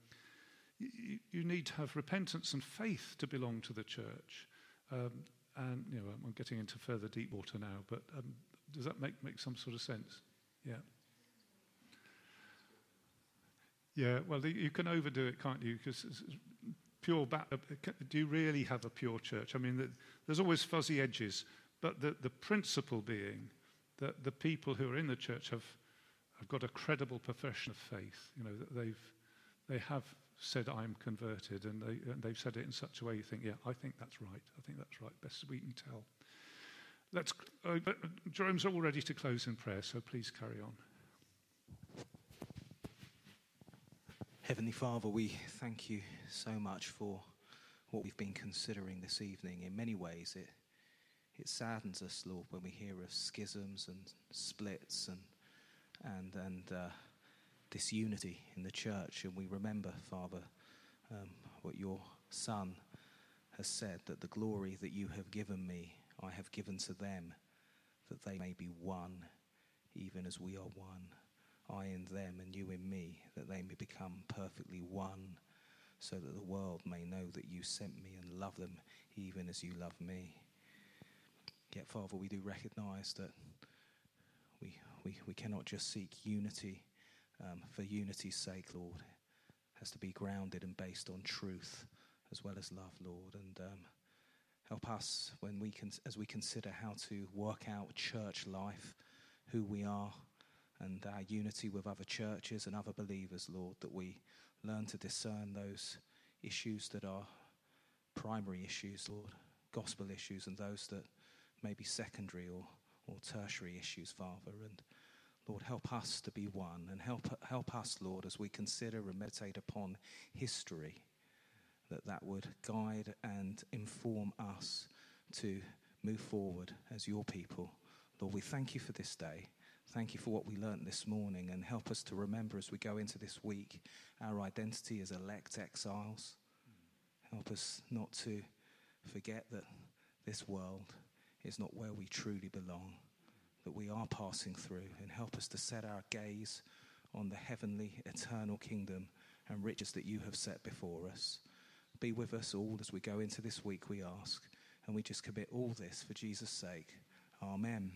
you, need to have repentance and faith to belong to the church. Um, and, you know, I'm getting into further deep water now, but um, does that make, make some sort of sense? Yeah. Yeah, well, you can overdo it, can't you? Because pure, uh, do you really have a pure church? I mean, there's always fuzzy edges, but the, the principle being that the people who are in the church have, have got a credible profession of faith. You know, that they've, they have said, I'm converted, and, they, and they've said it in such a way you think, yeah, I think that's right. I think that's right, best we can tell. Let's, uh, Jerome's all ready to close in prayer, so please carry on. Heavenly Father, we thank you so much for what we've been considering this evening. In many ways, it, it saddens us, Lord, when we hear of schisms and splits and, and, and uh, disunity in the church. And we remember, Father, um, what your Son has said that the glory that you have given me, I have given to them, that they may be one, even as we are one. I in them and you in me, that they may become perfectly one, so that the world may know that you sent me and love them even as you love me. Yet, Father, we do recognize that we, we, we cannot just seek unity um, for unity's sake, Lord. It has to be grounded and based on truth as well as love, Lord. And um, help us when we can, as we consider how to work out church life, who we are and our unity with other churches and other believers, Lord, that we learn to discern those issues that are primary issues, Lord, gospel issues, and those that may be secondary or, or tertiary issues, Father. And Lord, help us to be one and help, help us, Lord, as we consider and meditate upon history, that that would guide and inform us to move forward as your people. Lord, we thank you for this day. Thank you for what we learnt this morning and help us to remember as we go into this week our identity as elect exiles. Help us not to forget that this world is not where we truly belong, that we are passing through, and help us to set our gaze on the heavenly, eternal kingdom and riches that you have set before us. Be with us all as we go into this week, we ask, and we just commit all this for Jesus' sake. Amen.